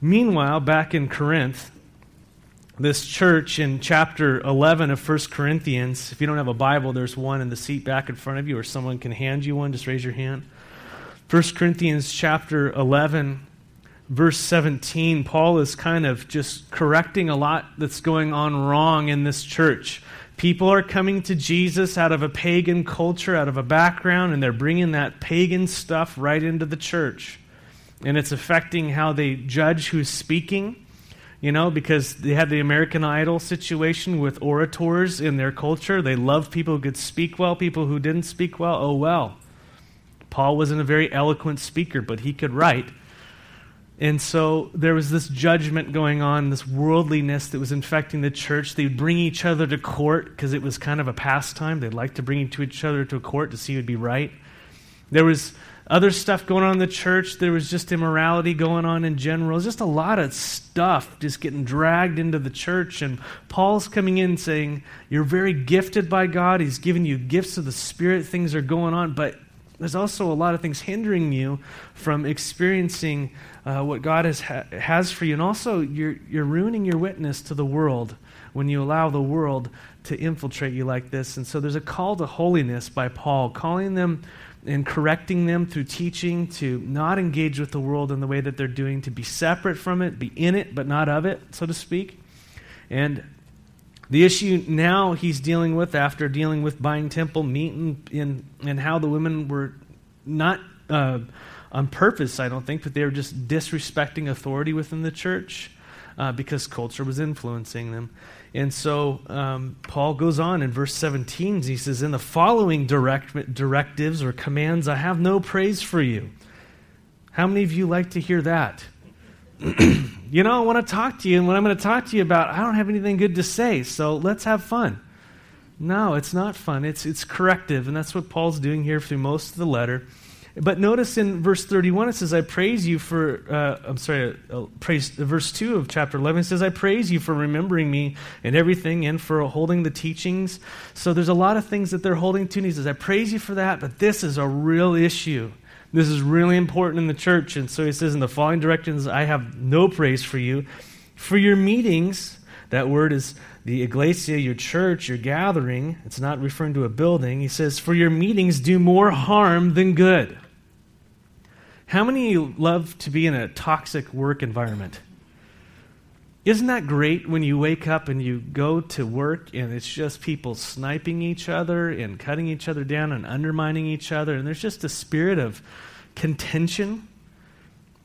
Meanwhile, back in Corinth, this church in chapter 11 of 1 Corinthians, if you don't have a Bible, there's one in the seat back in front of you, or someone can hand you one. Just raise your hand. 1 Corinthians chapter 11, verse 17, Paul is kind of just correcting a lot that's going on wrong in this church. People are coming to Jesus out of a pagan culture, out of a background, and they're bringing that pagan stuff right into the church. And it's affecting how they judge who's speaking, you know, because they had the American Idol situation with orators in their culture. They loved people who could speak well, people who didn't speak well, oh well. Paul wasn't a very eloquent speaker, but he could write. And so there was this judgment going on, this worldliness that was infecting the church. They would bring each other to court because it was kind of a pastime. They'd like to bring each other to a court to see who'd be right. There was other stuff going on in the church. There was just immorality going on in general. just a lot of stuff just getting dragged into the church. And Paul's coming in saying, You're very gifted by God. He's given you gifts of the Spirit. Things are going on, but there's also a lot of things hindering you from experiencing uh, what God has, ha- has for you. And also, you're, you're ruining your witness to the world when you allow the world to infiltrate you like this. And so, there's a call to holiness by Paul, calling them and correcting them through teaching to not engage with the world in the way that they're doing, to be separate from it, be in it, but not of it, so to speak. And the issue now he's dealing with after dealing with buying temple meat and, and, and how the women were not uh, on purpose, I don't think, but they were just disrespecting authority within the church uh, because culture was influencing them. And so um, Paul goes on in verse 17. He says, In the following direct, directives or commands, I have no praise for you. How many of you like to hear that? you know, I want to talk to you, and what I'm going to talk to you about, I don't have anything good to say, so let's have fun. No, it's not fun. It's, it's corrective, and that's what Paul's doing here through most of the letter. But notice in verse 31, it says, I praise you for, uh, I'm sorry, uh, praise, verse 2 of chapter 11 says, I praise you for remembering me and everything and for holding the teachings. So there's a lot of things that they're holding to, and he says, I praise you for that, but this is a real issue. This is really important in the church. And so he says, In the following directions, I have no praise for you. For your meetings, that word is the iglesia, your church, your gathering. It's not referring to a building. He says, For your meetings do more harm than good. How many love to be in a toxic work environment? Isn't that great when you wake up and you go to work and it's just people sniping each other and cutting each other down and undermining each other and there's just a spirit of contention?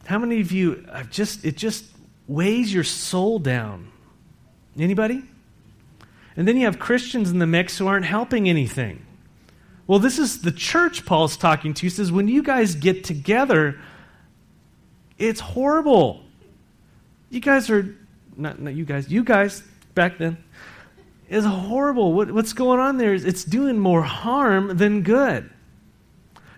How many of you have just it just weighs your soul down? Anybody? And then you have Christians in the mix who aren't helping anything. Well, this is the church Paul's talking to. He says, when you guys get together, it's horrible. You guys are not, not you guys, you guys back then, is horrible. What, what's going on there is it's doing more harm than good.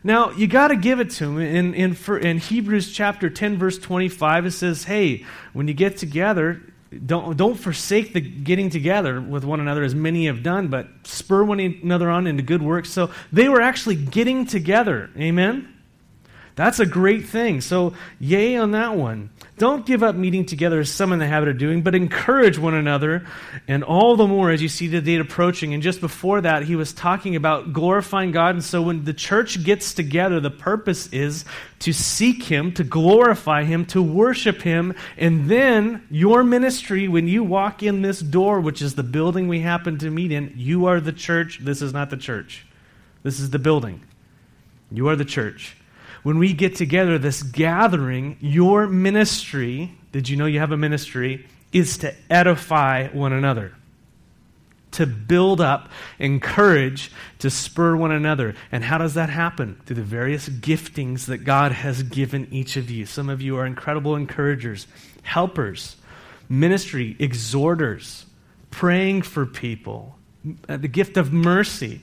Now, you got to give it to him. In, in, in Hebrews chapter 10, verse 25, it says, hey, when you get together, don't, don't forsake the getting together with one another as many have done, but spur one another on into good works. So they were actually getting together. Amen? That's a great thing. So, yay on that one. Don't give up meeting together as some in the habit of doing, but encourage one another, and all the more as you see the date approaching. And just before that, he was talking about glorifying God. And so, when the church gets together, the purpose is to seek Him, to glorify Him, to worship Him. And then, your ministry, when you walk in this door, which is the building we happen to meet in, you are the church. This is not the church, this is the building. You are the church when we get together, this gathering, your ministry, did you know you have a ministry, is to edify one another, to build up, encourage, to spur one another. And how does that happen? Through the various giftings that God has given each of you. Some of you are incredible encouragers, helpers, ministry, exhorters, praying for people, uh, the gift of mercy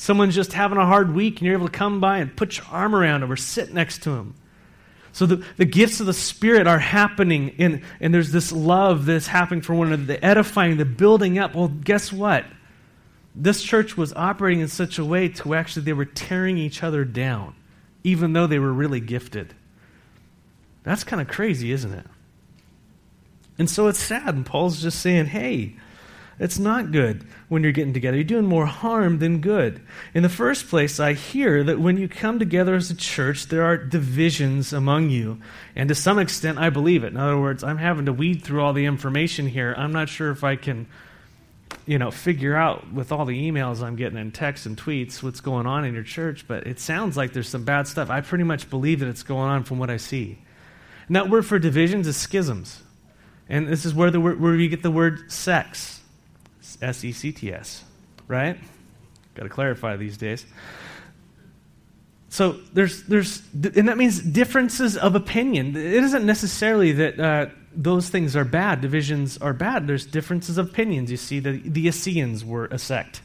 Someone's just having a hard week and you're able to come by and put your arm around them or sit next to them. So the, the gifts of the Spirit are happening, and, and there's this love that's happening for one another, the edifying, the building up. Well, guess what? This church was operating in such a way to actually they were tearing each other down, even though they were really gifted. That's kind of crazy, isn't it? And so it's sad. And Paul's just saying, hey, it's not good when you're getting together. You're doing more harm than good. In the first place, I hear that when you come together as a church, there are divisions among you. And to some extent, I believe it. In other words, I'm having to weed through all the information here. I'm not sure if I can, you know, figure out with all the emails I'm getting and texts and tweets what's going on in your church, but it sounds like there's some bad stuff. I pretty much believe that it's going on from what I see. And that word for divisions is schisms. And this is where, the, where we get the word sects S E C T S, right? Got to clarify these days. So there's, there's, and that means differences of opinion. It isn't necessarily that uh, those things are bad, divisions are bad. There's differences of opinions. You see, the, the Essenes were a sect.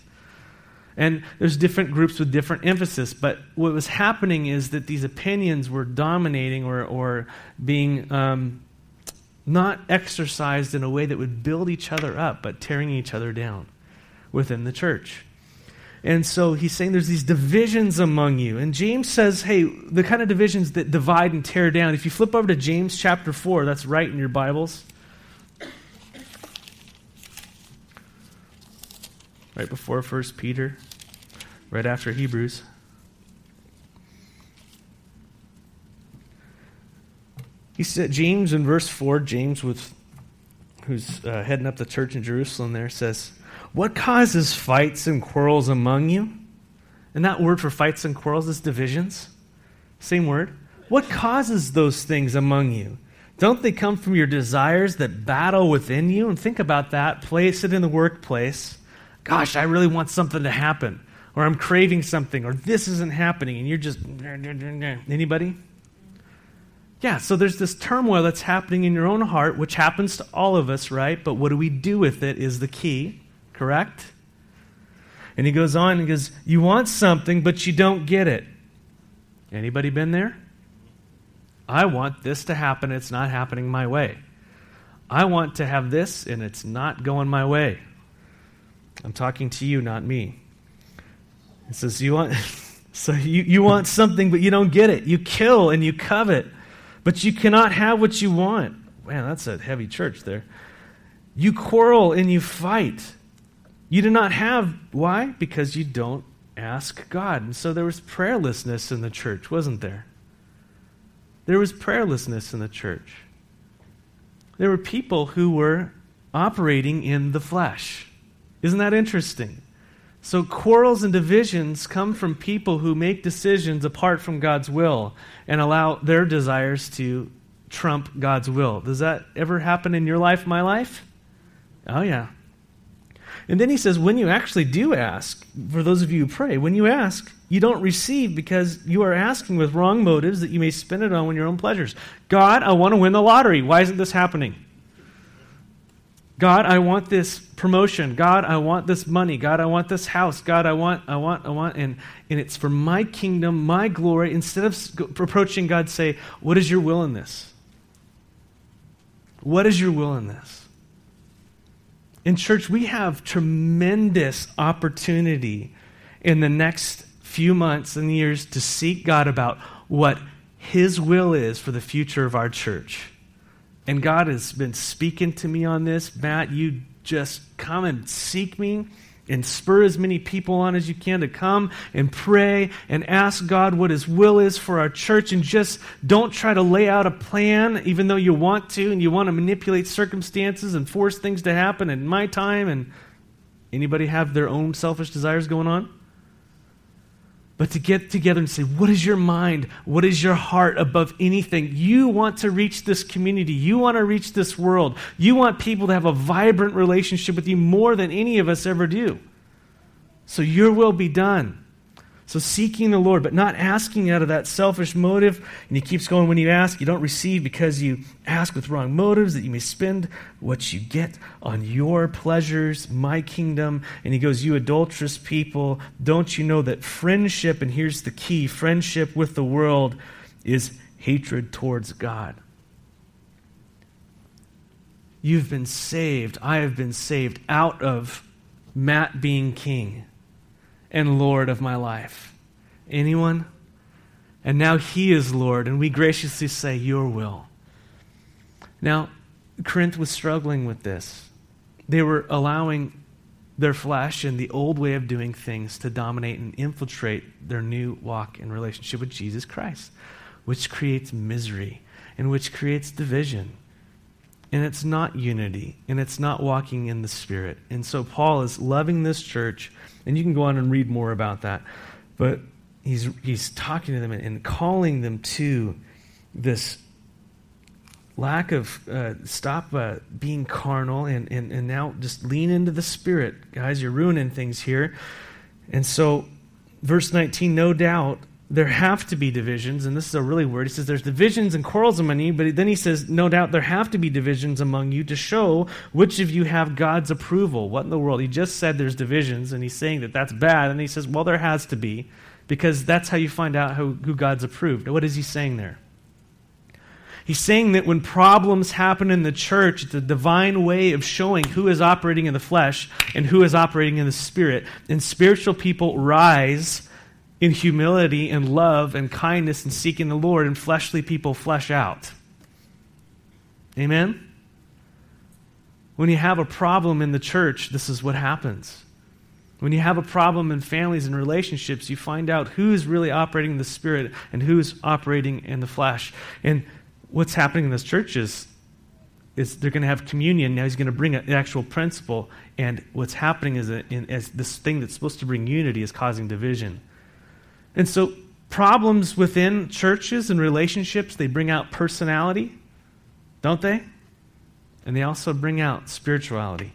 And there's different groups with different emphasis, but what was happening is that these opinions were dominating or, or being um, not exercised in a way that would build each other up, but tearing each other down within the church. And so he's saying there's these divisions among you. And James says, hey, the kind of divisions that divide and tear down. If you flip over to James chapter 4, that's right in your Bibles. Right before 1 Peter, right after Hebrews. He said, James in verse 4, James, with, who's uh, heading up the church in Jerusalem there, says, What causes fights and quarrels among you? And that word for fights and quarrels is divisions. Same word. What causes those things among you? Don't they come from your desires that battle within you? And think about that. Place it in the workplace. Gosh, I really want something to happen. Or I'm craving something. Or this isn't happening. And you're just. Anybody? Yeah, so there's this turmoil that's happening in your own heart, which happens to all of us, right? But what do we do with it is the key, correct? And he goes on and goes, You want something, but you don't get it. Anybody been there? I want this to happen, it's not happening my way. I want to have this, and it's not going my way. I'm talking to you, not me. It says, You want. So you, you want something, but you don't get it. You kill and you covet. But you cannot have what you want. Man, that's a heavy church there. You quarrel and you fight. You do not have. Why? Because you don't ask God. And so there was prayerlessness in the church, wasn't there? There was prayerlessness in the church. There were people who were operating in the flesh. Isn't that interesting? So, quarrels and divisions come from people who make decisions apart from God's will and allow their desires to trump God's will. Does that ever happen in your life, my life? Oh, yeah. And then he says, when you actually do ask, for those of you who pray, when you ask, you don't receive because you are asking with wrong motives that you may spend it on your own pleasures. God, I want to win the lottery. Why isn't this happening? God, I want this promotion. God, I want this money. God, I want this house. God, I want, I want, I want. And, and it's for my kingdom, my glory. Instead of approaching God, say, What is your will in this? What is your will in this? In church, we have tremendous opportunity in the next few months and years to seek God about what His will is for the future of our church. And God has been speaking to me on this. Matt, you just come and seek me and spur as many people on as you can to come and pray and ask God what His will is for our church. And just don't try to lay out a plan, even though you want to and you want to manipulate circumstances and force things to happen in my time. And anybody have their own selfish desires going on? But to get together and say, What is your mind? What is your heart above anything? You want to reach this community. You want to reach this world. You want people to have a vibrant relationship with you more than any of us ever do. So your will be done. So seeking the Lord, but not asking out of that selfish motive. And he keeps going, when you ask, you don't receive because you ask with wrong motives, that you may spend what you get on your pleasures, my kingdom. And he goes, You adulterous people, don't you know that friendship, and here's the key friendship with the world is hatred towards God. You've been saved. I have been saved out of Matt being king and Lord of my life. Anyone? And now He is Lord, and we graciously say, Your will. Now, Corinth was struggling with this. They were allowing their flesh and the old way of doing things to dominate and infiltrate their new walk in relationship with Jesus Christ, which creates misery and which creates division. And it's not unity, and it's not walking in the Spirit. And so Paul is loving this church, and you can go on and read more about that. But he's, he's talking to them and calling them to this lack of uh, stop uh, being carnal and, and, and now just lean into the spirit guys you're ruining things here and so verse 19 no doubt there have to be divisions and this is a really word he says there's divisions and quarrels among you but then he says no doubt there have to be divisions among you to show which of you have god's approval. What in the world? He just said there's divisions and he's saying that that's bad and he says well there has to be because that's how you find out who, who god's approved. What is he saying there? He's saying that when problems happen in the church, it's a divine way of showing who is operating in the flesh and who is operating in the spirit. And spiritual people rise in humility and love and kindness and seeking the Lord, and fleshly people flesh out. Amen? When you have a problem in the church, this is what happens. When you have a problem in families and relationships, you find out who's really operating in the spirit and who's operating in the flesh. And what's happening in this church is, is they're going to have communion. Now he's going to bring an actual principle. And what's happening is, in, as this thing that's supposed to bring unity is causing division. And so problems within churches and relationships, they bring out personality, don't they? And they also bring out spirituality.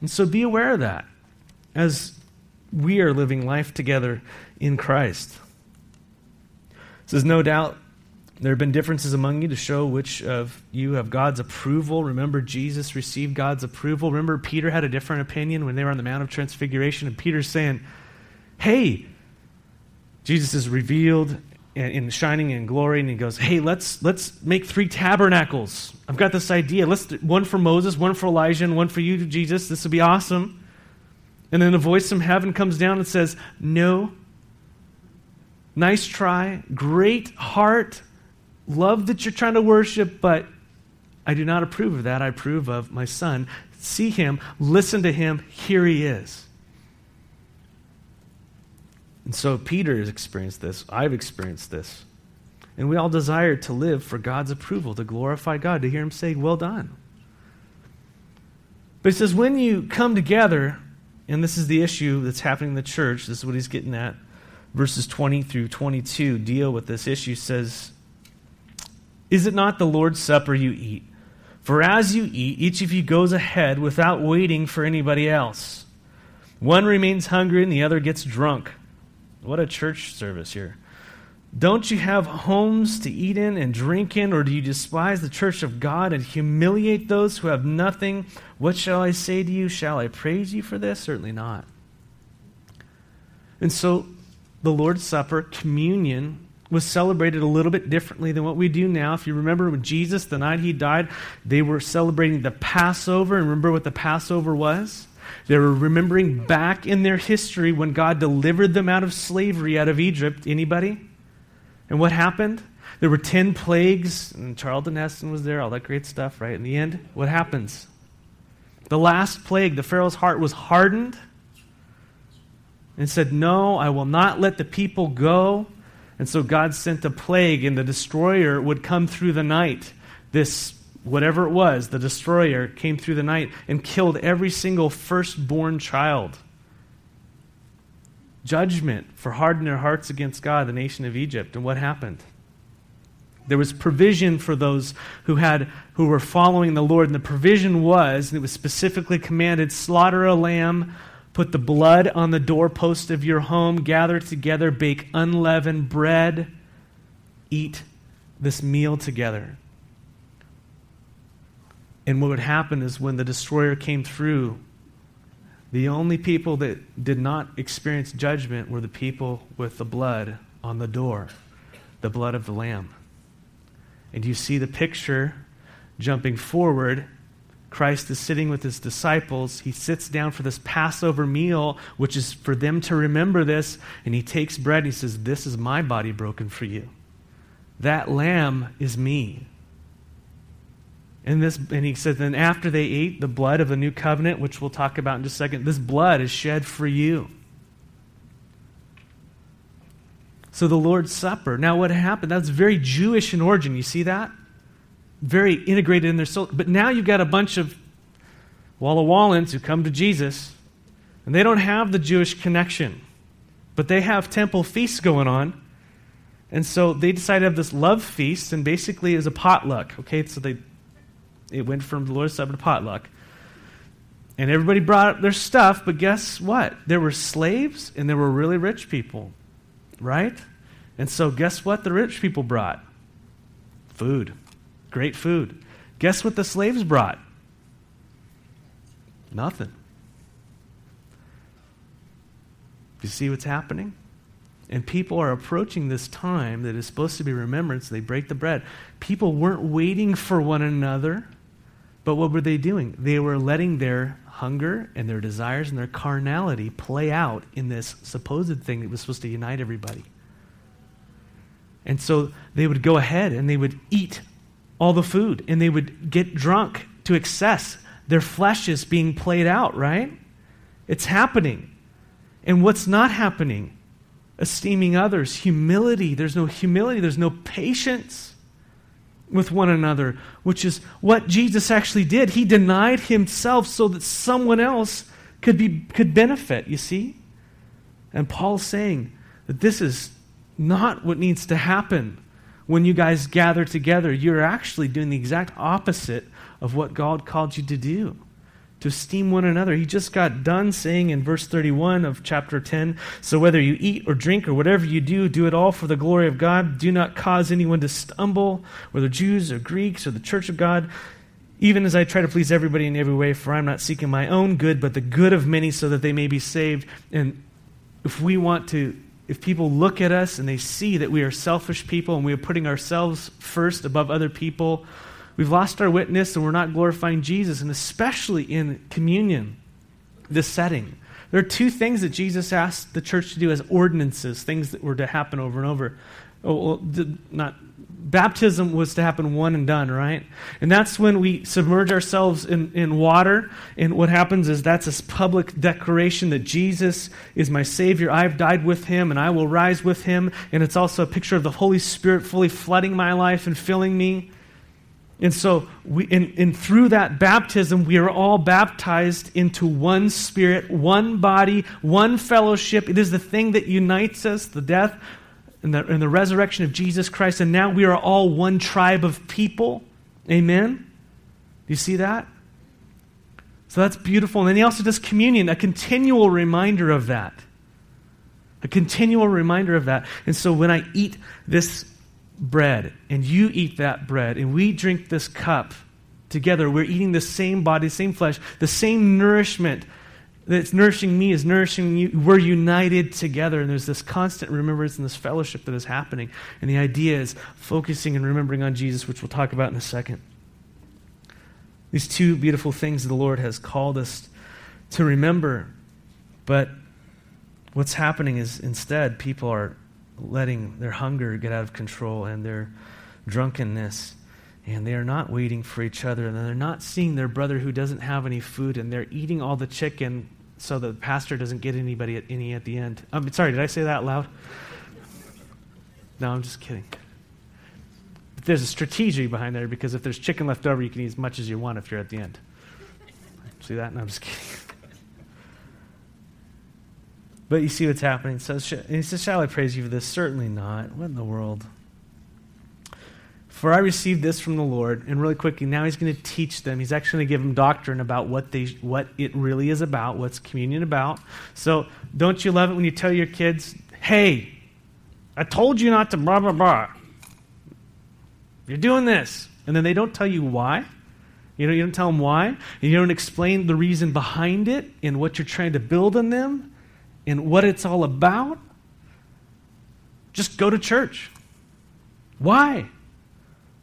And so be aware of that as we are living life together in Christ. This is no doubt there have been differences among you to show which of you have God's approval. Remember, Jesus received God's approval. Remember, Peter had a different opinion when they were on the Mount of Transfiguration, and Peter's saying, Hey, Jesus is revealed in shining in glory, and he goes, Hey, let's, let's make three tabernacles. I've got this idea. Let's one for Moses, one for Elijah, and one for you, Jesus. This would be awesome. And then a voice from heaven comes down and says, No. Nice try, great heart, love that you're trying to worship, but I do not approve of that. I approve of my son. See him, listen to him, here he is. And so Peter has experienced this. I've experienced this. And we all desire to live for God's approval, to glorify God, to hear him say, Well done. But he says, when you come together, and this is the issue that's happening in the church, this is what he's getting at. Verses 20 through 22 deal with this issue. Says, is it not the Lord's Supper you eat? For as you eat, each of you goes ahead without waiting for anybody else. One remains hungry and the other gets drunk. What a church service here. Don't you have homes to eat in and drink in, or do you despise the church of God and humiliate those who have nothing? What shall I say to you? Shall I praise you for this? Certainly not. And so, the Lord's Supper, communion, was celebrated a little bit differently than what we do now. If you remember when Jesus, the night he died, they were celebrating the Passover. And remember what the Passover was? They were remembering back in their history when God delivered them out of slavery out of Egypt. Anybody? And what happened? There were 10 plagues, and Charlton Heston was there, all that great stuff, right? In the end, what happens? The last plague, the Pharaoh's heart was hardened and said, No, I will not let the people go and so God sent a plague, and the destroyer would come through the night. This, whatever it was, the destroyer came through the night and killed every single firstborn child. Judgment for hardening their hearts against God, the nation of Egypt. And what happened? There was provision for those who had who were following the Lord, and the provision was, and it was specifically commanded, slaughter a lamb Put the blood on the doorpost of your home. Gather together, bake unleavened bread. Eat this meal together. And what would happen is when the destroyer came through, the only people that did not experience judgment were the people with the blood on the door, the blood of the Lamb. And you see the picture jumping forward Christ is sitting with his disciples. He sits down for this Passover meal, which is for them to remember this, and he takes bread and he says, This is my body broken for you. That lamb is me. And this and he says, then after they ate the blood of the new covenant, which we'll talk about in just a second, this blood is shed for you. So the Lord's Supper. Now what happened? That's very Jewish in origin. You see that? Very integrated in their soul. But now you've got a bunch of Walla Wallans who come to Jesus, and they don't have the Jewish connection. But they have temple feasts going on. And so they decided to have this love feast, and basically was a potluck. Okay, so they it went from the Lord's Supper to potluck. And everybody brought up their stuff, but guess what? There were slaves and there were really rich people, right? And so, guess what the rich people brought? Food. Great food. Guess what the slaves brought? Nothing. You see what's happening? And people are approaching this time that is supposed to be remembrance. They break the bread. People weren't waiting for one another. But what were they doing? They were letting their hunger and their desires and their carnality play out in this supposed thing that was supposed to unite everybody. And so they would go ahead and they would eat all the food and they would get drunk to excess. Their flesh is being played out, right? It's happening. And what's not happening? Esteeming others, humility. There's no humility, there's no patience with one another, which is what Jesus actually did. He denied himself so that someone else could, be, could benefit, you see? And Paul's saying that this is not what needs to happen when you guys gather together. You're actually doing the exact opposite of what God called you to do to esteem one another. He just got done saying in verse 31 of chapter 10 So whether you eat or drink or whatever you do, do it all for the glory of God. Do not cause anyone to stumble, whether Jews or Greeks or the church of God. Even as I try to please everybody in every way, for I'm not seeking my own good, but the good of many, so that they may be saved. And if we want to, if people look at us and they see that we are selfish people and we are putting ourselves first above other people, We've lost our witness and we're not glorifying Jesus, and especially in communion, this setting. There are two things that Jesus asked the church to do as ordinances, things that were to happen over and over. Oh, well, not baptism was to happen one and done, right? And that's when we submerge ourselves in, in water. And what happens is that's a public declaration that Jesus is my Savior. I've died with Him and I will rise with Him. And it's also a picture of the Holy Spirit fully flooding my life and filling me. And so, we, and, and through that baptism, we are all baptized into one spirit, one body, one fellowship. It is the thing that unites us, the death and the, and the resurrection of Jesus Christ. And now we are all one tribe of people. Amen? Do you see that? So that's beautiful. And then he also does communion, a continual reminder of that. A continual reminder of that. And so when I eat this bread and you eat that bread and we drink this cup together, we're eating the same body, the same flesh, the same nourishment that's nourishing me is nourishing you. We're united together, and there's this constant remembrance and this fellowship that is happening. And the idea is focusing and remembering on Jesus, which we'll talk about in a second. These two beautiful things the Lord has called us to remember, but what's happening is instead people are letting their hunger get out of control and their drunkenness. And they are not waiting for each other. And they're not seeing their brother who doesn't have any food. And they're eating all the chicken so the pastor doesn't get anybody at, any at the end. I'm sorry, did I say that loud? No, I'm just kidding. But there's a strategy behind there because if there's chicken left over, you can eat as much as you want if you're at the end. See that? No, I'm just kidding. But you see what's happening. So he says, Shall I praise you for this? Certainly not. What in the world? For I received this from the Lord. And really quickly, now he's going to teach them. He's actually going to give them doctrine about what, they, what it really is about, what's communion about. So don't you love it when you tell your kids, hey, I told you not to blah, blah, blah. You're doing this. And then they don't tell you why. You know, you don't tell them why. And you don't explain the reason behind it and what you're trying to build in them and what it's all about, just go to church. Why?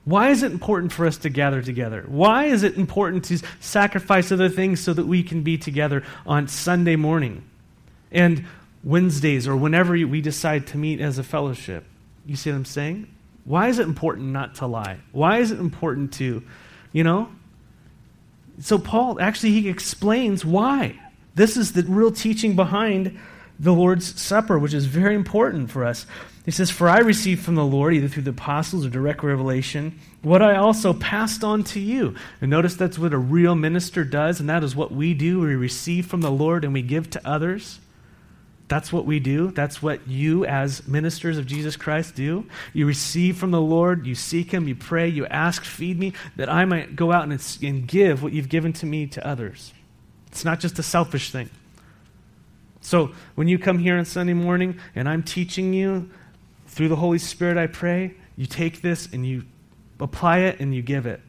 Why is it important for us to gather together? Why is it important to sacrifice other things so that we can be together on Sunday morning and Wednesdays or whenever we decide to meet as a fellowship? You see what I'm saying? Why is it important not to lie? Why is it important to You know? So, Paul actually he explains why. This is the real teaching behind the Lord's Supper, which is very important for us. He says, For I received from the Lord, either through the apostles or direct revelation, what I also passed on to you. And notice that's what a real minister does, and that is what we do. We receive from the Lord and we give to others. That's what we do. That's what you, as ministers of Jesus Christ, do. You receive from the Lord, you seek Him, you pray, you ask, feed me, that I might go out and, and give what you've given to me to others. It's not just a selfish thing. So when you come here on Sunday morning and I'm teaching you through the Holy Spirit, I pray, you take this and you apply it and you give it.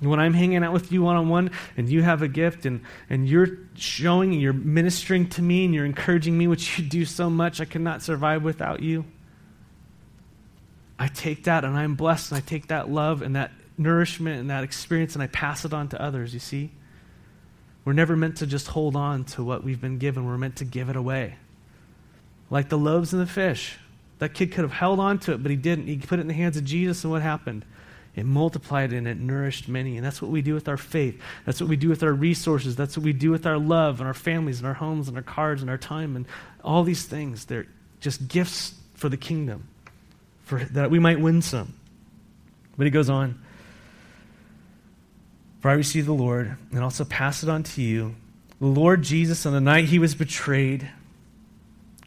When I'm hanging out with you one on one and you have a gift and, and you're showing and you're ministering to me and you're encouraging me, which you do so much, I cannot survive without you. I take that and I'm blessed and I take that love and that nourishment and that experience and I pass it on to others, you see? We're never meant to just hold on to what we've been given, we're meant to give it away. Like the loaves and the fish. That kid could have held on to it, but he didn't. He put it in the hands of Jesus, and what happened? It multiplied and it nourished many. And that's what we do with our faith. That's what we do with our resources. That's what we do with our love and our families and our homes and our cars and our time and all these things. They're just gifts for the kingdom, for that we might win some. But he goes on. For I received the Lord and also pass it on to you. The Lord Jesus, on the night he was betrayed,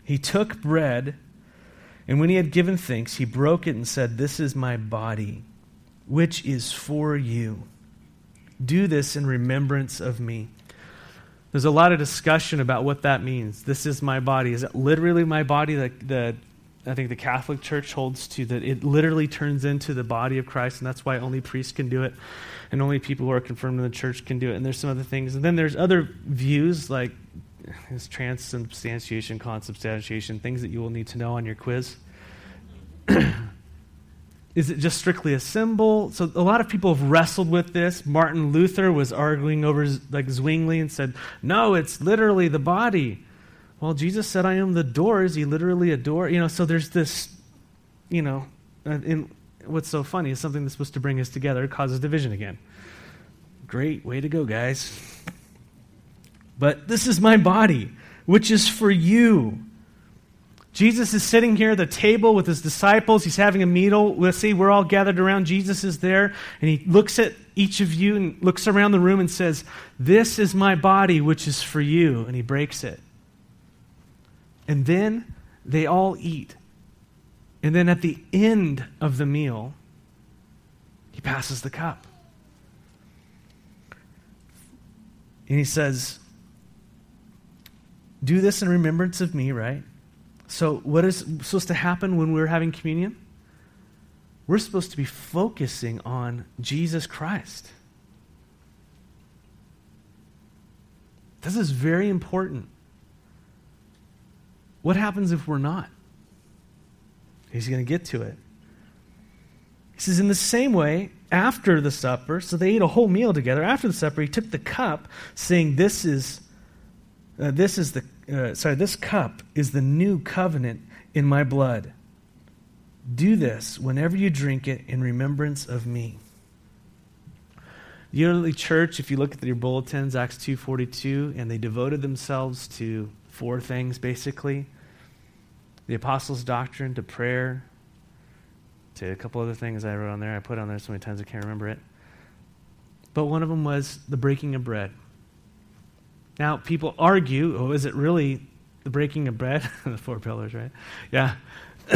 he took bread, and when he had given thanks, he broke it and said, This is my body, which is for you. Do this in remembrance of me. There's a lot of discussion about what that means. This is my body. Is it literally my body that the I think the Catholic Church holds to that it literally turns into the body of Christ, and that's why only priests can do it and only people who are confirmed in the church can do it. And there's some other things. And then there's other views like is transubstantiation, consubstantiation, things that you will need to know on your quiz. is it just strictly a symbol? So a lot of people have wrestled with this. Martin Luther was arguing over like Zwingli and said, "No, it's literally the body." Well, Jesus said, "I am the door." Is he literally a door? You know, so there's this, you know, in what's so funny is something that's supposed to bring us together causes division again. Great, way to go, guys. But this is my body, which is for you. Jesus is sitting here at the table with his disciples. He's having a meal. Let's see, we're all gathered around. Jesus is there, and he looks at each of you and looks around the room and says, This is my body, which is for you. And he breaks it. And then they all eat. And then at the end of the meal, he passes the cup. And he says, Do this in remembrance of me, right? So, what is supposed to happen when we're having communion? We're supposed to be focusing on Jesus Christ. This is very important. What happens if we're not? He's going to get to it. He says, in the same way, after the supper, so they ate a whole meal together. After the supper, he took the cup, saying, "This is, uh, this is the, uh, sorry, this cup is the new covenant in my blood. Do this whenever you drink it in remembrance of me." The early church, if you look at your bulletins, Acts two forty two, and they devoted themselves to four things basically the apostles' doctrine, to prayer, to a couple other things I wrote on there. I put on there so many times I can't remember it. But one of them was the breaking of bread. Now, people argue, oh, is it really the breaking of bread? the four pillars, right? Yeah.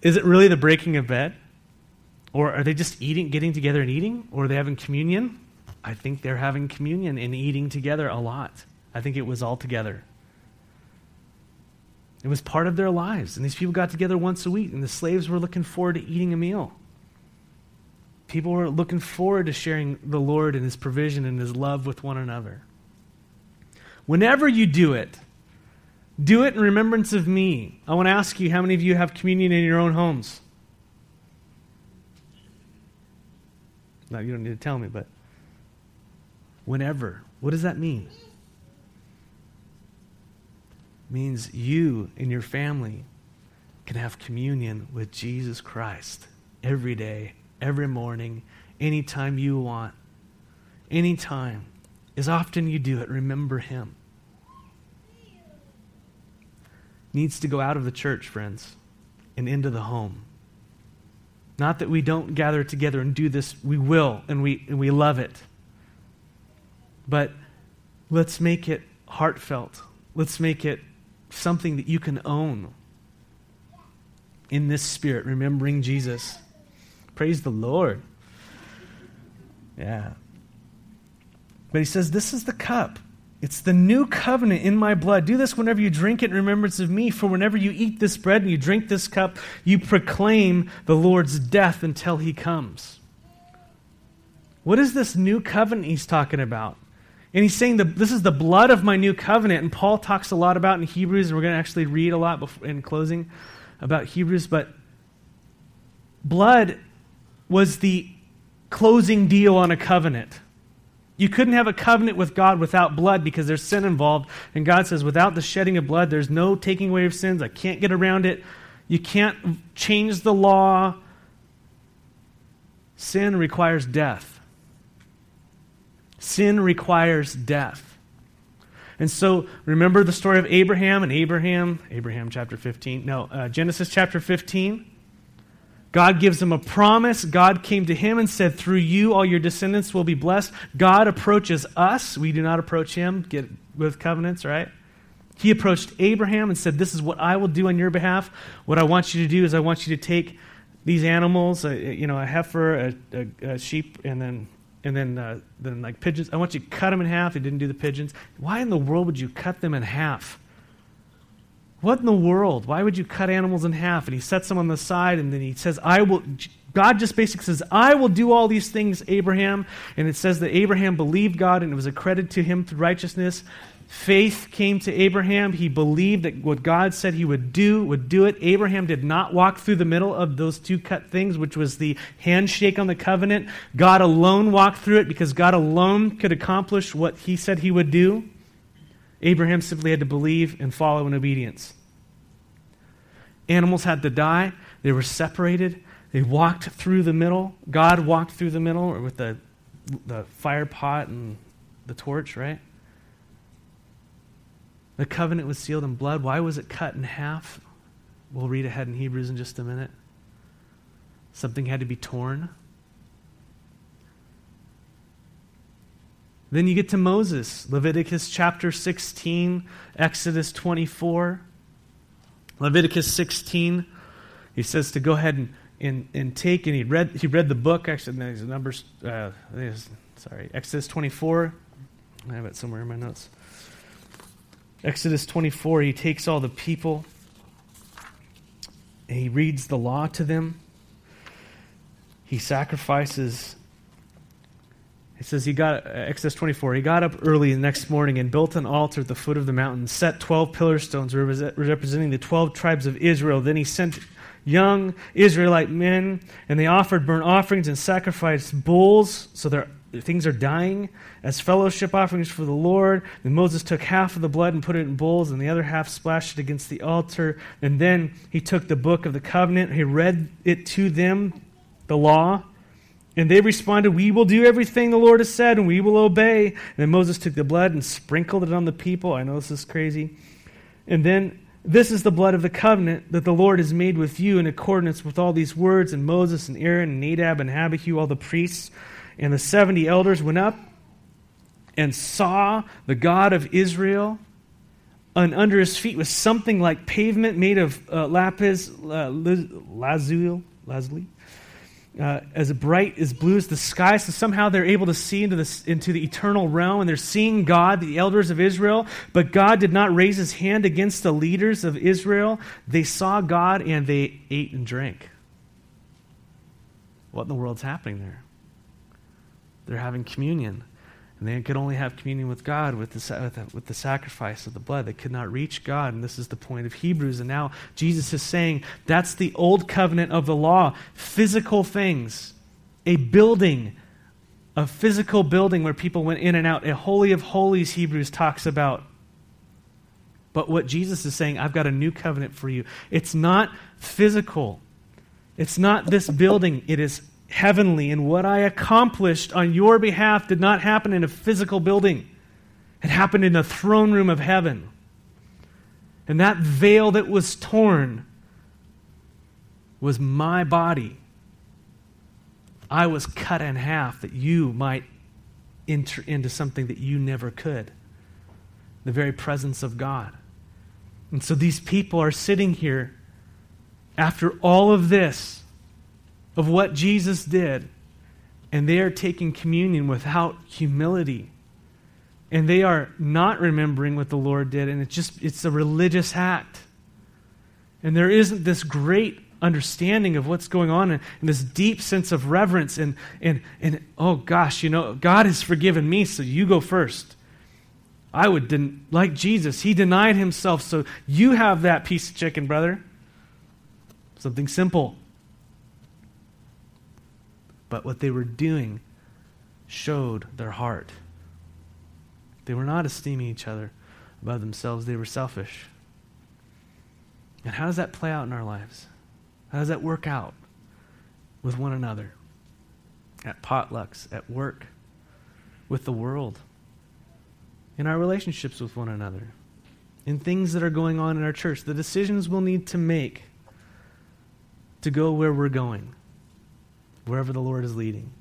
is it really the breaking of bread? Or are they just eating, getting together and eating? Or are they having communion? I think they're having communion and eating together a lot. I think it was all together. It was part of their lives. And these people got together once a week, and the slaves were looking forward to eating a meal. People were looking forward to sharing the Lord and His provision and His love with one another. Whenever you do it, do it in remembrance of me. I want to ask you how many of you have communion in your own homes? No, you don't need to tell me, but whenever. What does that mean? Means you and your family can have communion with Jesus Christ every day, every morning, anytime you want. Anytime. As often you do it, remember Him. Needs to go out of the church, friends, and into the home. Not that we don't gather together and do this, we will, and we, and we love it. But let's make it heartfelt. Let's make it something that you can own in this spirit, remembering Jesus. Praise the Lord. Yeah. But he says, This is the cup. It's the new covenant in my blood. Do this whenever you drink it in remembrance of me. For whenever you eat this bread and you drink this cup, you proclaim the Lord's death until he comes. What is this new covenant he's talking about? And he's saying that this is the blood of my new covenant. And Paul talks a lot about in Hebrews, and we're going to actually read a lot in closing about Hebrews. But blood was the closing deal on a covenant. You couldn't have a covenant with God without blood because there's sin involved. And God says, without the shedding of blood, there's no taking away of sins. I can't get around it. You can't change the law. Sin requires death. Sin requires death. And so remember the story of Abraham and Abraham, Abraham chapter 15, no, uh, Genesis chapter 15. God gives him a promise. God came to him and said, Through you, all your descendants will be blessed. God approaches us. We do not approach him get with covenants, right? He approached Abraham and said, This is what I will do on your behalf. What I want you to do is I want you to take these animals, uh, you know, a heifer, a, a, a, sheep, and then and then uh, then like pigeons. I want you to cut them in half. He didn't do the pigeons. Why in the world would you cut them in half? What in the world? Why would you cut animals in half? And he sets them on the side, and then he says, I will. God just basically says, I will do all these things, Abraham. And it says that Abraham believed God, and it was accredited to him through righteousness. Faith came to Abraham. He believed that what God said he would do, would do it. Abraham did not walk through the middle of those two cut things, which was the handshake on the covenant. God alone walked through it because God alone could accomplish what he said he would do. Abraham simply had to believe and follow in obedience. Animals had to die, they were separated. They walked through the middle. God walked through the middle with the, the fire pot and the torch, right? The covenant was sealed in blood. Why was it cut in half? We'll read ahead in Hebrews in just a minute. Something had to be torn. Then you get to Moses, Leviticus chapter 16, Exodus 24. Leviticus 16, he says to go ahead and, and, and take, and he read, he read the book, actually, no, Numbers, uh, sorry, Exodus 24. I have it somewhere in my notes. Exodus 24, he takes all the people he reads the law to them. He sacrifices it says he got, uh, Exodus 24, he got up early the next morning and built an altar at the foot of the mountain, set 12 pillar stones representing the 12 tribes of Israel. Then he sent young Israelite men, and they offered burnt offerings and sacrificed bulls, so their things are dying, as fellowship offerings for the Lord. Then Moses took half of the blood and put it in bowls, and the other half splashed it against the altar. And then he took the book of the covenant, he read it to them, the law and they responded, We will do everything the Lord has said, and we will obey. And then Moses took the blood and sprinkled it on the people. I know this is crazy. And then, this is the blood of the covenant that the Lord has made with you in accordance with all these words. And Moses and Aaron and Nadab and Abihu, all the priests, and the 70 elders went up and saw the God of Israel. And under his feet was something like pavement made of uh, lapis uh, lazuli, lazuli uh, as bright as blue as the sky. So somehow they're able to see into, the into the eternal realm and they're seeing God, the elders of Israel. But God did not raise his hand against the leaders of Israel. They saw God and they ate and drank. What in the world's happening there? They're having communion. And they could only have communion with God with the, with the sacrifice of the blood. They could not reach God. And this is the point of Hebrews. And now Jesus is saying that's the old covenant of the law physical things, a building, a physical building where people went in and out. A holy of holies, Hebrews talks about. But what Jesus is saying, I've got a new covenant for you. It's not physical, it's not this building, it is heavenly, and what I accomplished on your behalf did not happen in a physical building. It happened in the throne room of heaven. And that veil that was torn was my body. I was cut in half that you might enter into something that you never could the very presence of God. And so these people are sitting here after all of this, of what Jesus did, and they are taking communion without humility. And they are not remembering what the Lord did, and it's just it's a religious act. And there isn't this great understanding of what's going on and, and, this deep sense of reverence and, and, and oh gosh, you know, God has forgiven me, so you go first. I would, den- like Jesus, he denied himself, so you have that piece of chicken, brother. Something simple. But what they were doing showed their heart. They were not esteeming each other above themselves, they were selfish. And how does that play out in our lives? How does that work out with one another? At potlucks, at work, with the world, in our relationships with one another, in things that are going on in our church, the decisions we'll need to make to go where we're going, wherever the Lord is leading.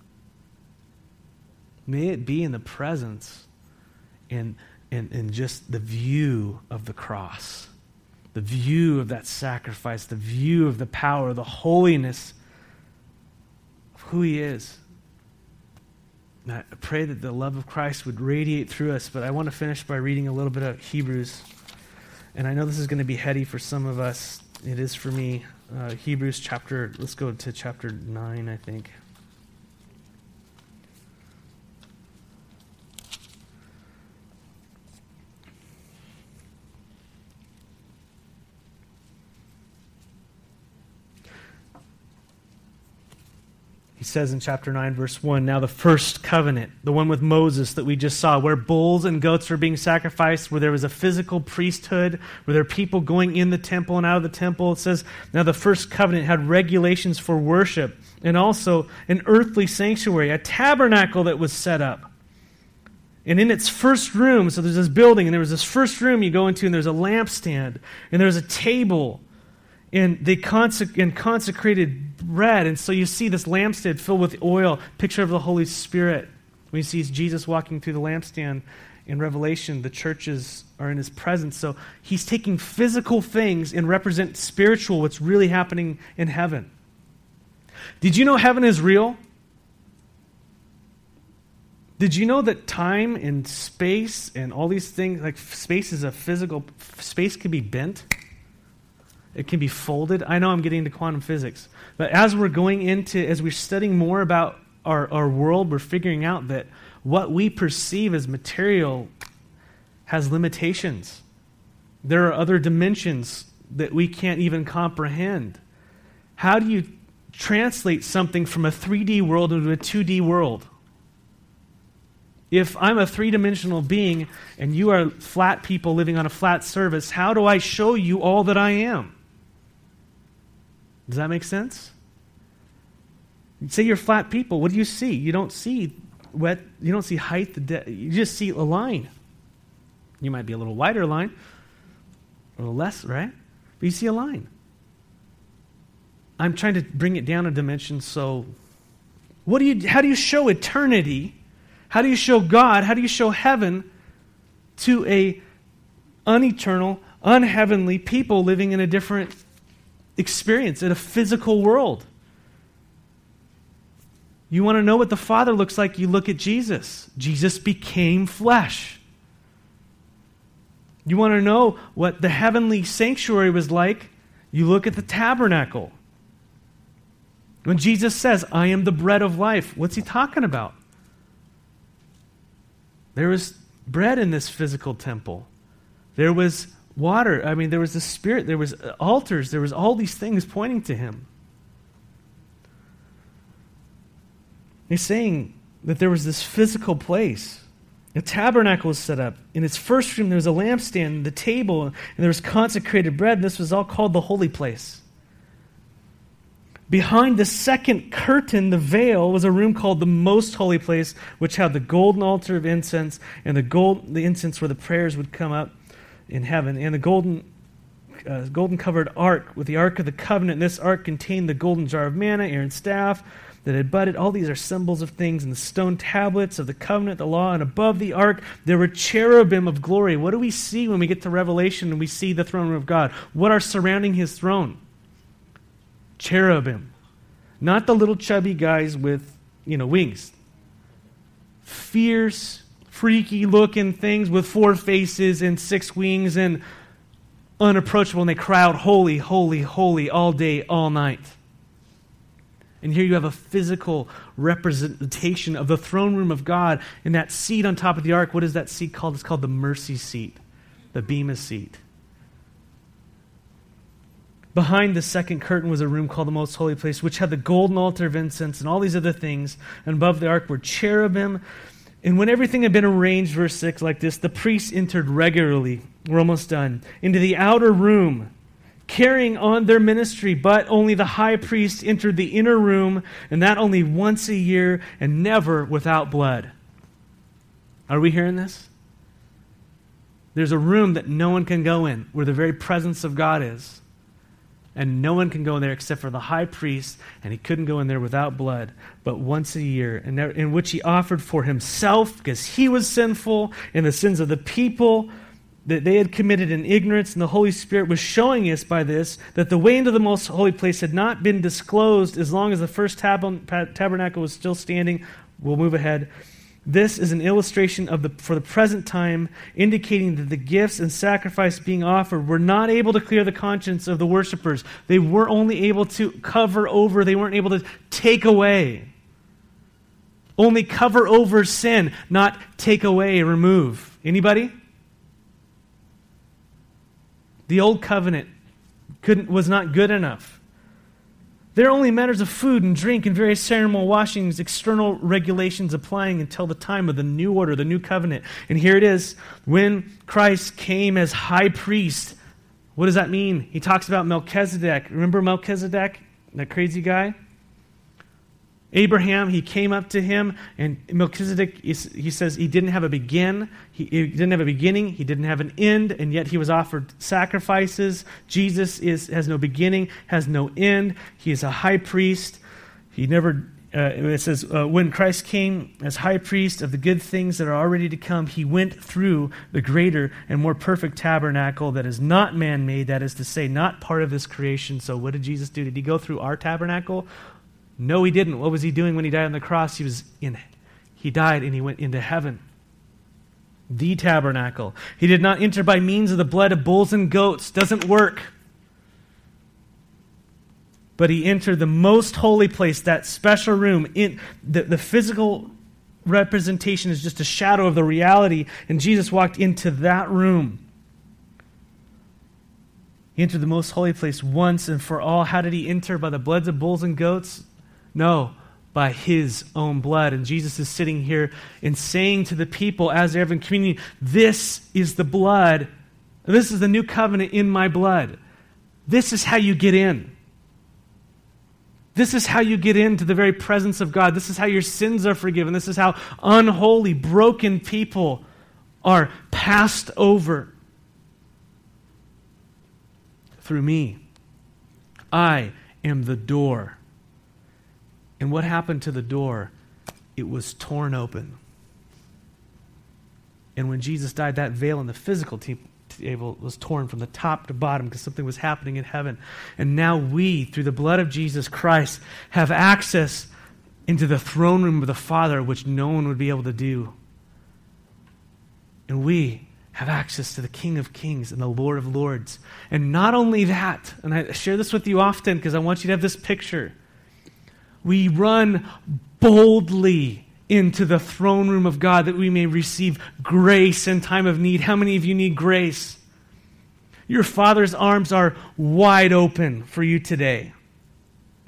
May it be in the presence and, and, and just the view of the cross the view of that sacrifice, the view of the power, the holiness of who He is. I pray that the love of Christ would radiate through us, but I want to finish by reading a little bit of Hebrews. And I know this is going to be heady for some of us. It is for me. Uh, Hebrews chapter, let's go to chapter 9, I think. Says in chapter 9, verse 1 Now the first covenant, the one with Moses that we just saw, where bulls and goats were being sacrificed, where there was a physical priesthood, where there were people going in the temple and out of the temple. It says, Now the first covenant had regulations for worship and also an earthly sanctuary, a tabernacle that was set up. And in its first room, so there's this building, and there was this first room you go into, and there's a lampstand, and there's a table, and they consec- and consecrated bread. And so you see this lampstand filled with oil, picture of the Holy Spirit. When you see Jesus walking through the lampstand in Revelation, the churches are in his presence. So he's taking physical things and represent spiritual, what's really happening in heaven. Did you know heaven is real? Did you know that time and space and all these things, like space is a physical, space can be bent? It can be folded. I know I'm getting into quantum physics, but as we're going into, as we're studying more about our, our world, we're figuring out that what we perceive as material has limitations. There are other dimensions that we can't even comprehend. How do you translate something from a 3D world into a 2D world? If I'm a three dimensional being and you are flat people living on a flat surface, how do I show you all that I am? Does that make sense? Say you're flat people. What do you see? You don't see wet. You don't see height. You just see a line. You might be a little wider line, a little less, right? But you see a line. I'm trying to bring it down a dimension. So, what do you? How do you show eternity? How do you show God? How do you show heaven to a uneternal, unheavenly people living in a different experience in a physical world. You want to know what the Father looks like? You look at Jesus. Jesus became flesh. You want to know what the heavenly sanctuary was like? You look at the tabernacle. When Jesus says, I am the bread of life, what's he talking about? There was bread in this physical temple. There was water. I mean, there was the Spirit, there was uh, altars, there was all these things pointing to him. He's saying that there was this physical place. A tabernacle was set up. In its first room, there was a lampstand, the table, and there was consecrated bread. This was all called the holy place. Behind the second curtain, the veil, was a room called the Most Holy Place, which had the golden altar of incense and the gold, the incense where the prayers would come up in heaven, and the golden, uh, golden covered ark with the ark of the covenant. And This ark contained the golden jar of manna, Aaron's staff that had budded. All these are symbols of things, and the stone tablets of the covenant, the law, and above the ark there were cherubim of glory. What do we see when we get to Revelation and we see the throne room of God? What are surrounding his throne? cherubim. Not the little chubby guys with, you know, wings. Fierce, freaky looking things with four faces and six wings and unapproachable, and they cry out, Holy, holy, holy, all day, all night. And here you have a physical representation of the throne room of God. And that seat on top of the ark, what is that seat called? It's called the mercy seat, the Bema seat. Behind the second curtain was a room called the Most Holy Place, which had the golden altar of incense and all these other things. And above the ark were cherubim. And when everything had been arranged, verse 6, like this, the priests entered regularly. We're almost done. Into the outer room, carrying on their ministry, but only the high priest entered the inner room, and that only once a year, and never without blood. Are we hearing this? There's a room that no one can go in, where the very presence of God is and no one can go in there except for the high priest, and he couldn't go in there without blood, but once a year, in which he offered for himself, because he was sinful, and the sins of the people that they had committed in ignorance, and the Holy Spirit was showing us by this that the way into the most holy place had not been disclosed as long as the first tab- tabernacle was still standing. We'll move ahead. This is an illustration of the, for the present time, indicating that the gifts and sacrifice being offered were not able to clear the conscience of the worshippers. They were only able to cover over, they weren't able to take away. Only cover over sin, not take away, remove. Anybody? The old covenant couldn't, was not good enough. They're only matters of food and drink and various ceremonial washings, external regulations applying until the time of the new order, the new covenant. And here it is. When Christ came as high priest, what does that mean? He talks about Melchizedek. Remember Melchizedek, that crazy guy? Abraham, he came up to him, and Melchizedek, he says he didn't have a begin, he, he, didn't have a beginning, he didn't have an end, and yet he was offered sacrifices. Jesus is, has no beginning, has no end. He is a high priest. He never, uh, it says, uh, when Christ came as high priest of the good things that are already to come, he went through the greater and more perfect tabernacle that is not man made, that is to say, not part of this creation. So, what did Jesus do? Did he go through our tabernacle? No, he didn't. What was he doing when he died on the cross? He was in he died and he went into heaven. The tabernacle. He did not enter by means of the blood of bulls and goats. Doesn't work. But he entered the most holy place, that special room. In the, the physical representation is just a shadow of the reality, and Jesus walked into that room. He entered the most holy place once and for all. How did he enter? By the bloods of bulls and goats? No, by his own blood. And Jesus is sitting here and saying to the people as they're having communion, This is the blood. This is the new covenant in my blood. This is how you get in. This is how you get into the very presence of God. This is how your sins are forgiven. This is how unholy, broken people are passed over through me. I am the door. And what happened to the door? It was torn open. And when Jesus died, that veil in the physical table was torn from the top to bottom because something was happening in heaven. And now we, through the blood of Jesus Christ, have access into the throne room of the Father, which no one would be able to do. And we have access to the King of Kings and the Lord of Lords. And not only that, and I share this with you often because I want you to have this picture we run boldly into the throne room of God that we may receive grace in time of need. How many of you need grace? Your Father's arms are wide open for you today.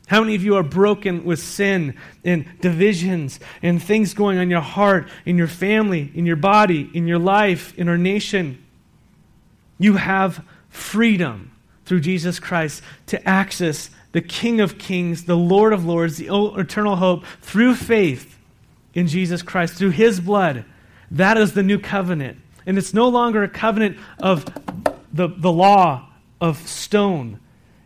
How many of you are broken with sin and divisions and things going on in your heart, in your family, in your body, in your life, in our nation? You have freedom through Jesus Christ to access the King of kings, the Lord of lords, the eternal hope through faith in Jesus Christ, through his blood. That is the new covenant. And it's no longer a covenant of the, the law of stone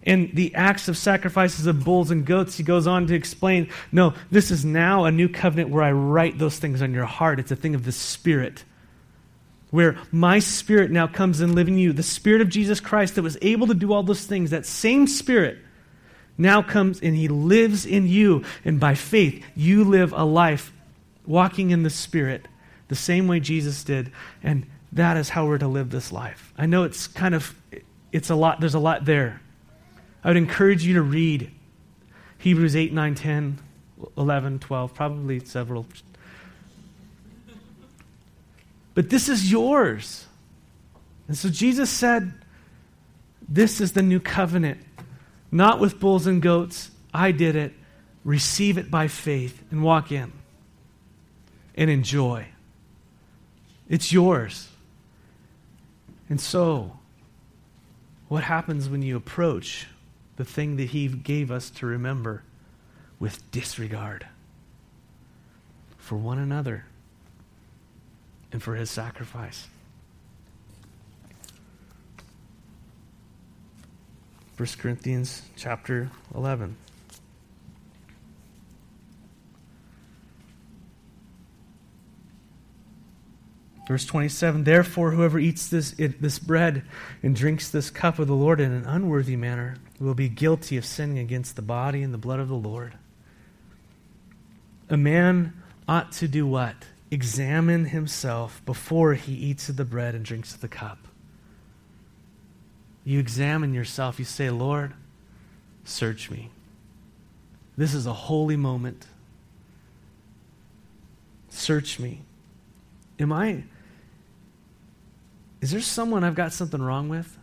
and the acts of sacrifices of bulls and goats. He goes on to explain no, this is now a new covenant where I write those things on your heart. It's a thing of the Spirit. Where my spirit now comes and lives in you. The Spirit of Jesus Christ that was able to do all those things, that same Spirit now comes and He lives in you. And by faith, you live a life walking in the Spirit the same way Jesus did. And that is how we're to live this life. I know it's kind of, it's a lot, there's a lot there. I would encourage you to read Hebrews 8, 9, 10, 11, 12, probably several. But this is yours. And so Jesus said, This is the new covenant, not with bulls and goats. I did it. Receive it by faith and walk in and enjoy. It's yours. And so, what happens when you approach the thing that He gave us to remember with disregard for one another and for His sacrifice? 1 Corinthians chapter 11. Verse 27 Therefore, whoever eats this, it, this bread and drinks this cup of the Lord in an unworthy manner will be guilty of sinning against the body and the blood of the Lord. A man ought to do what? Examine himself before he eats of the bread and drinks of the cup. You examine yourself. You say, Lord, search me. This is a holy moment. Search me. Am I is there someone I've got something wrong with?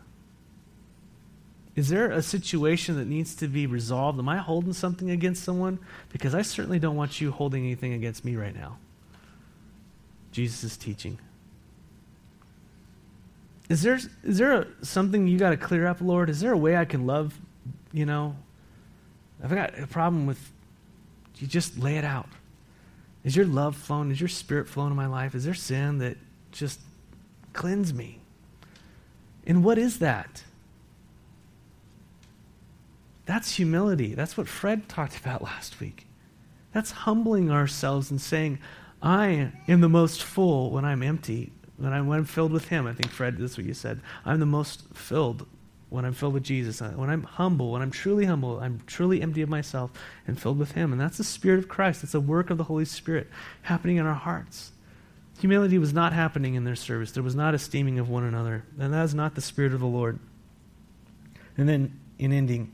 Is there a situation that needs to be resolved? Am I holding something against someone? Because I certainly don't want you holding anything against me right now. Jesus is teaching. Is there, is there a, something you got to clear up, Lord? Is there a way I can love, you know? I've got a problem with, you just lay it out. Is your love flowing? Is your spirit flowing in my life? Is there sin that just Cleanse me. And what is that? That's humility. That's what Fred talked about last week. That's humbling ourselves and saying, I am the most full when I'm empty, when I'm, when I'm filled with Him. I think, Fred, that's what you said. I'm the most filled when I'm filled with Jesus. Uh, when I'm humble, when I'm truly humble, I'm truly empty of myself and filled with Him. And that's the Spirit of Christ. It's a work of the Holy Spirit happening in our hearts. Humility was not happening in their service. There was not esteeming of one another. And that is not the Spirit of the Lord. And then, in ending,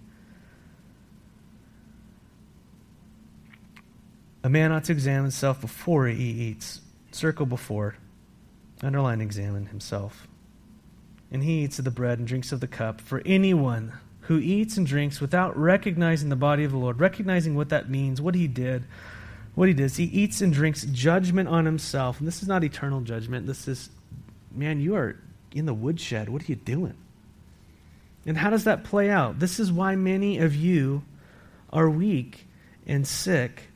a man ought to examine himself before he eats. Circle before. Underline examine himself. And he eats of the bread and drinks of the cup. For anyone who eats and drinks without recognizing the body of the Lord, recognizing what that means, what he did, what he does, he eats and drinks judgment on himself. And this is not eternal judgment. This is, man, you are in the woodshed. What are you doing? And how does that play out? This is why many of you are weak and sick,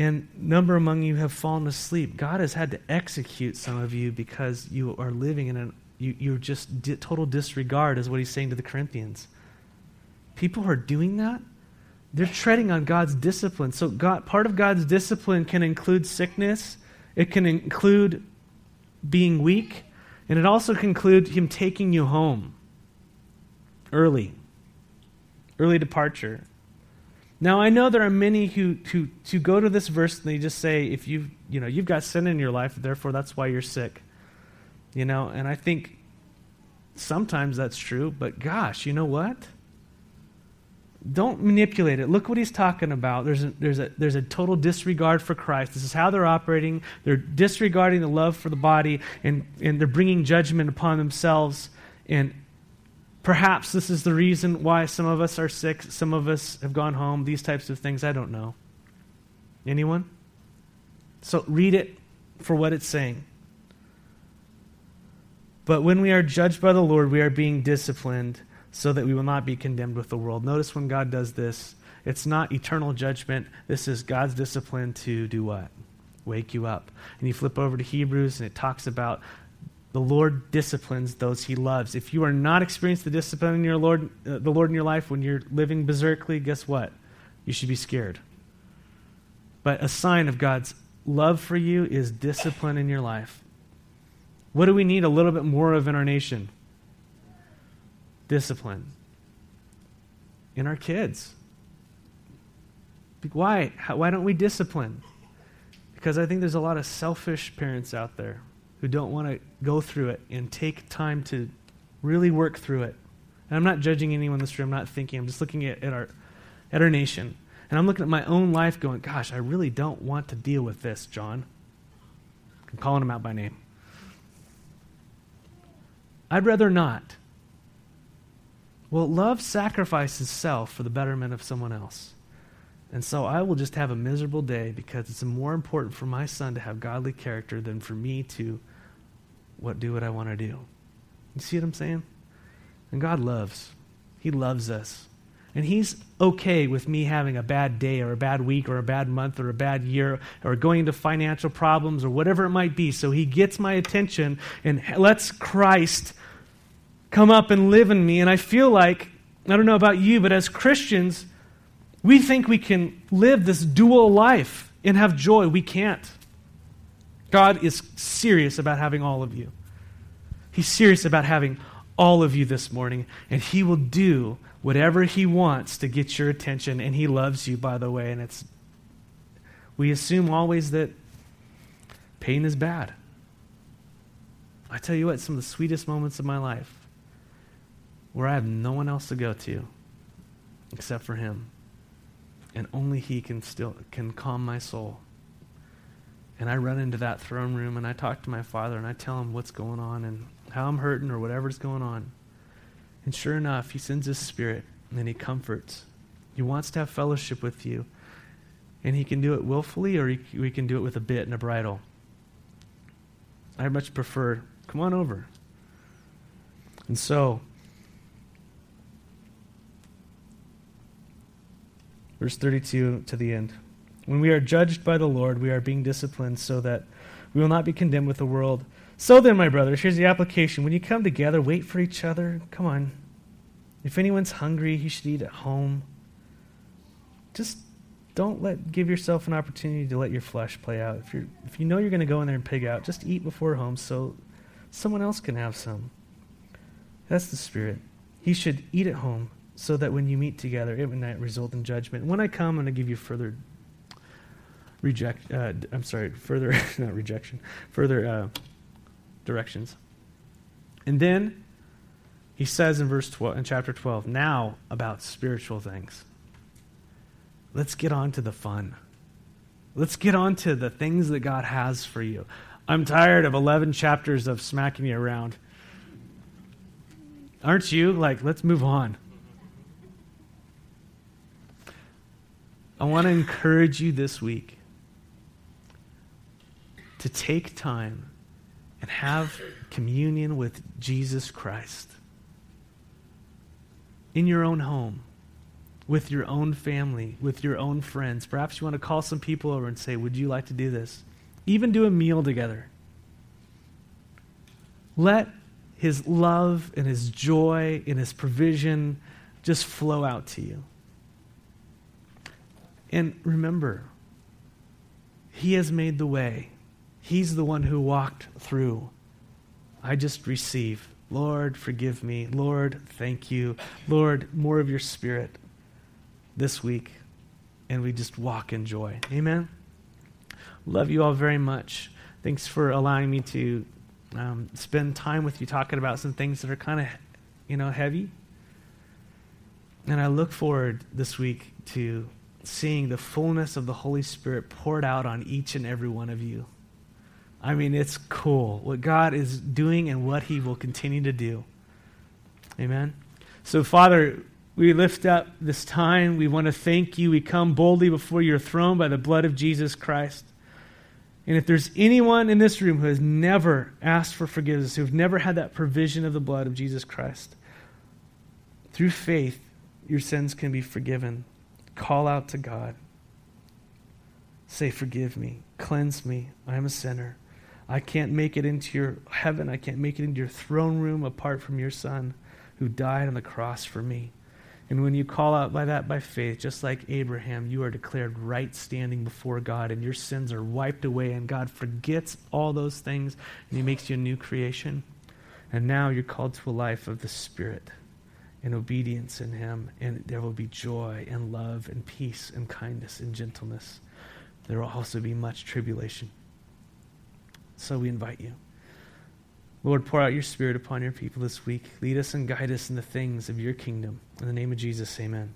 and number among you have fallen asleep. God has had to execute some of you because you are living in a you, you're just di- total disregard, is what he's saying to the Corinthians. People are doing that, they're treading on God's discipline. So God, part of God's discipline can include sickness. It can include being weak, and it also can include him taking you home early. Early departure. Now I know there are many who, who, who go to this verse and they just say, if you you know, you've got sin in your life, therefore that's why you're sick. You know, and I think sometimes that's true, but gosh, you know what? Don't manipulate it. Look what he's talking about. There's a, there's, a, there's a total disregard for Christ. This is how they're operating. They're disregarding the love for the body, and, and they're bringing judgment upon themselves. And perhaps this is the reason why some of us are sick, some of us have gone home, these types of things. I don't know. Anyone? So read it for what it's saying. But when we are judged by the Lord, we are being disciplined so that we will not be condemned with the world. Notice when God does this, it's not eternal judgment. This is God's discipline to do what? Wake you up. And you flip over to Hebrews, and it talks about the Lord disciplines those he loves. If you are not experiencing the discipline in your Lord, uh, the Lord in your life when you're living berserkly, guess what? You should be scared. But a sign of God's love for you is discipline in your life. What do we need a little bit more of in our nation? Discipline. In our kids. Why? How, why don't we discipline? Because I think there's a lot of selfish parents out there who don't want to go through it and take time to really work through it. And I'm not judging anyone in this room, I'm not thinking, I'm just looking at, at, our, at our nation. And I'm looking at my own life going, gosh, I really don't want to deal with this, John. I'm calling him out by name. I'd rather not. Well, love sacrifices self for the betterment of someone else. And so I will just have a miserable day because it's more important for my son to have godly character than for me to what do what I want to do. You see what I'm saying? And God loves. He loves us. And he's okay with me having a bad day or a bad week or a bad month or a bad year or going into financial problems or whatever it might be. So he gets my attention and lets Christ come up and live in me. And I feel like, I don't know about you, but as Christians, we think we can live this dual life and have joy. We can't. God is serious about having all of you. He's serious about having all of you this morning, and He will do whatever He wants to get your attention, and He loves you, by the way. And it's, we assume always that pain is bad. I tell you what, some of the sweetest moments of my life where I have no one else to go to except for Him. And only He can still can calm my soul. And I run into that throne room and I talk to my father and I tell him what's going on and how I'm hurting or whatever's going on. And sure enough, he sends his spirit and he comforts. He wants to have fellowship with you. And he can do it willfully or he, we can do it with a bit and a bridle. I much prefer, come on over. And so, verse 32 to the end. When we are judged by the Lord, we are being disciplined so that we will not be condemned with the world. So then, my brothers, here's the application. When you come together, wait for each other. Come on. If anyone's hungry, he should eat at home. Just don't let give yourself an opportunity to let your flesh play out. If you if you know you're going to go in there and pig out, just eat before home so someone else can have some. That's the spirit. He should eat at home so that when you meet together, it will not result in judgment. When I come, I'm going to give you further reject. Uh, I'm sorry, further not rejection, further uh, directions. And then he says in verse 12, in chapter 12, now about spiritual things. Let's get on to the fun. Let's get on to the things that God has for you. I'm tired of 11 chapters of smacking you around. Aren't you? Like, let's move on. I want to encourage you this week to take time and have communion with Jesus Christ in your own home, with your own family, with your own friends. Perhaps you want to call some people over and say, Would you like to do this? Even do a meal together. Let his love and his joy and his provision just flow out to you. And remember, he has made the way. He's the one who walked through. I just receive. Lord, forgive me. Lord, thank you. Lord, more of your spirit this week. And we just walk in joy. Amen. Love you all very much. Thanks for allowing me to um, spend time with you talking about some things that are kind of, you know, heavy. And I look forward this week to seeing the fullness of the Holy Spirit poured out on each and every one of you. I mean, it's cool what God is doing and what He will continue to do. Amen. So, Father, we lift up this time. We want to thank you. We come boldly before your throne by the blood of Jesus Christ. And if there's anyone in this room who has never asked for forgiveness, who've never had that provision of the blood of Jesus Christ, Through faith, your sins can be forgiven. Call out to God. Say, Forgive me, cleanse me. I am a sinner. I can't make it into your heaven. I can't make it into your throne room apart from your Son who died on the cross for me. And when you call out by that by faith, just like Abraham, you are declared right standing before God, and your sins are wiped away, and God forgets all those things, and He makes you a new creation. And now you're called to a life of the Spirit and obedience in Him, and there will be joy and love and peace and kindness and gentleness. There will also be much tribulation. So we invite you. Lord, pour out your Spirit upon your people this week. Lead us and guide us in the things of your kingdom. In the name of Jesus, amen.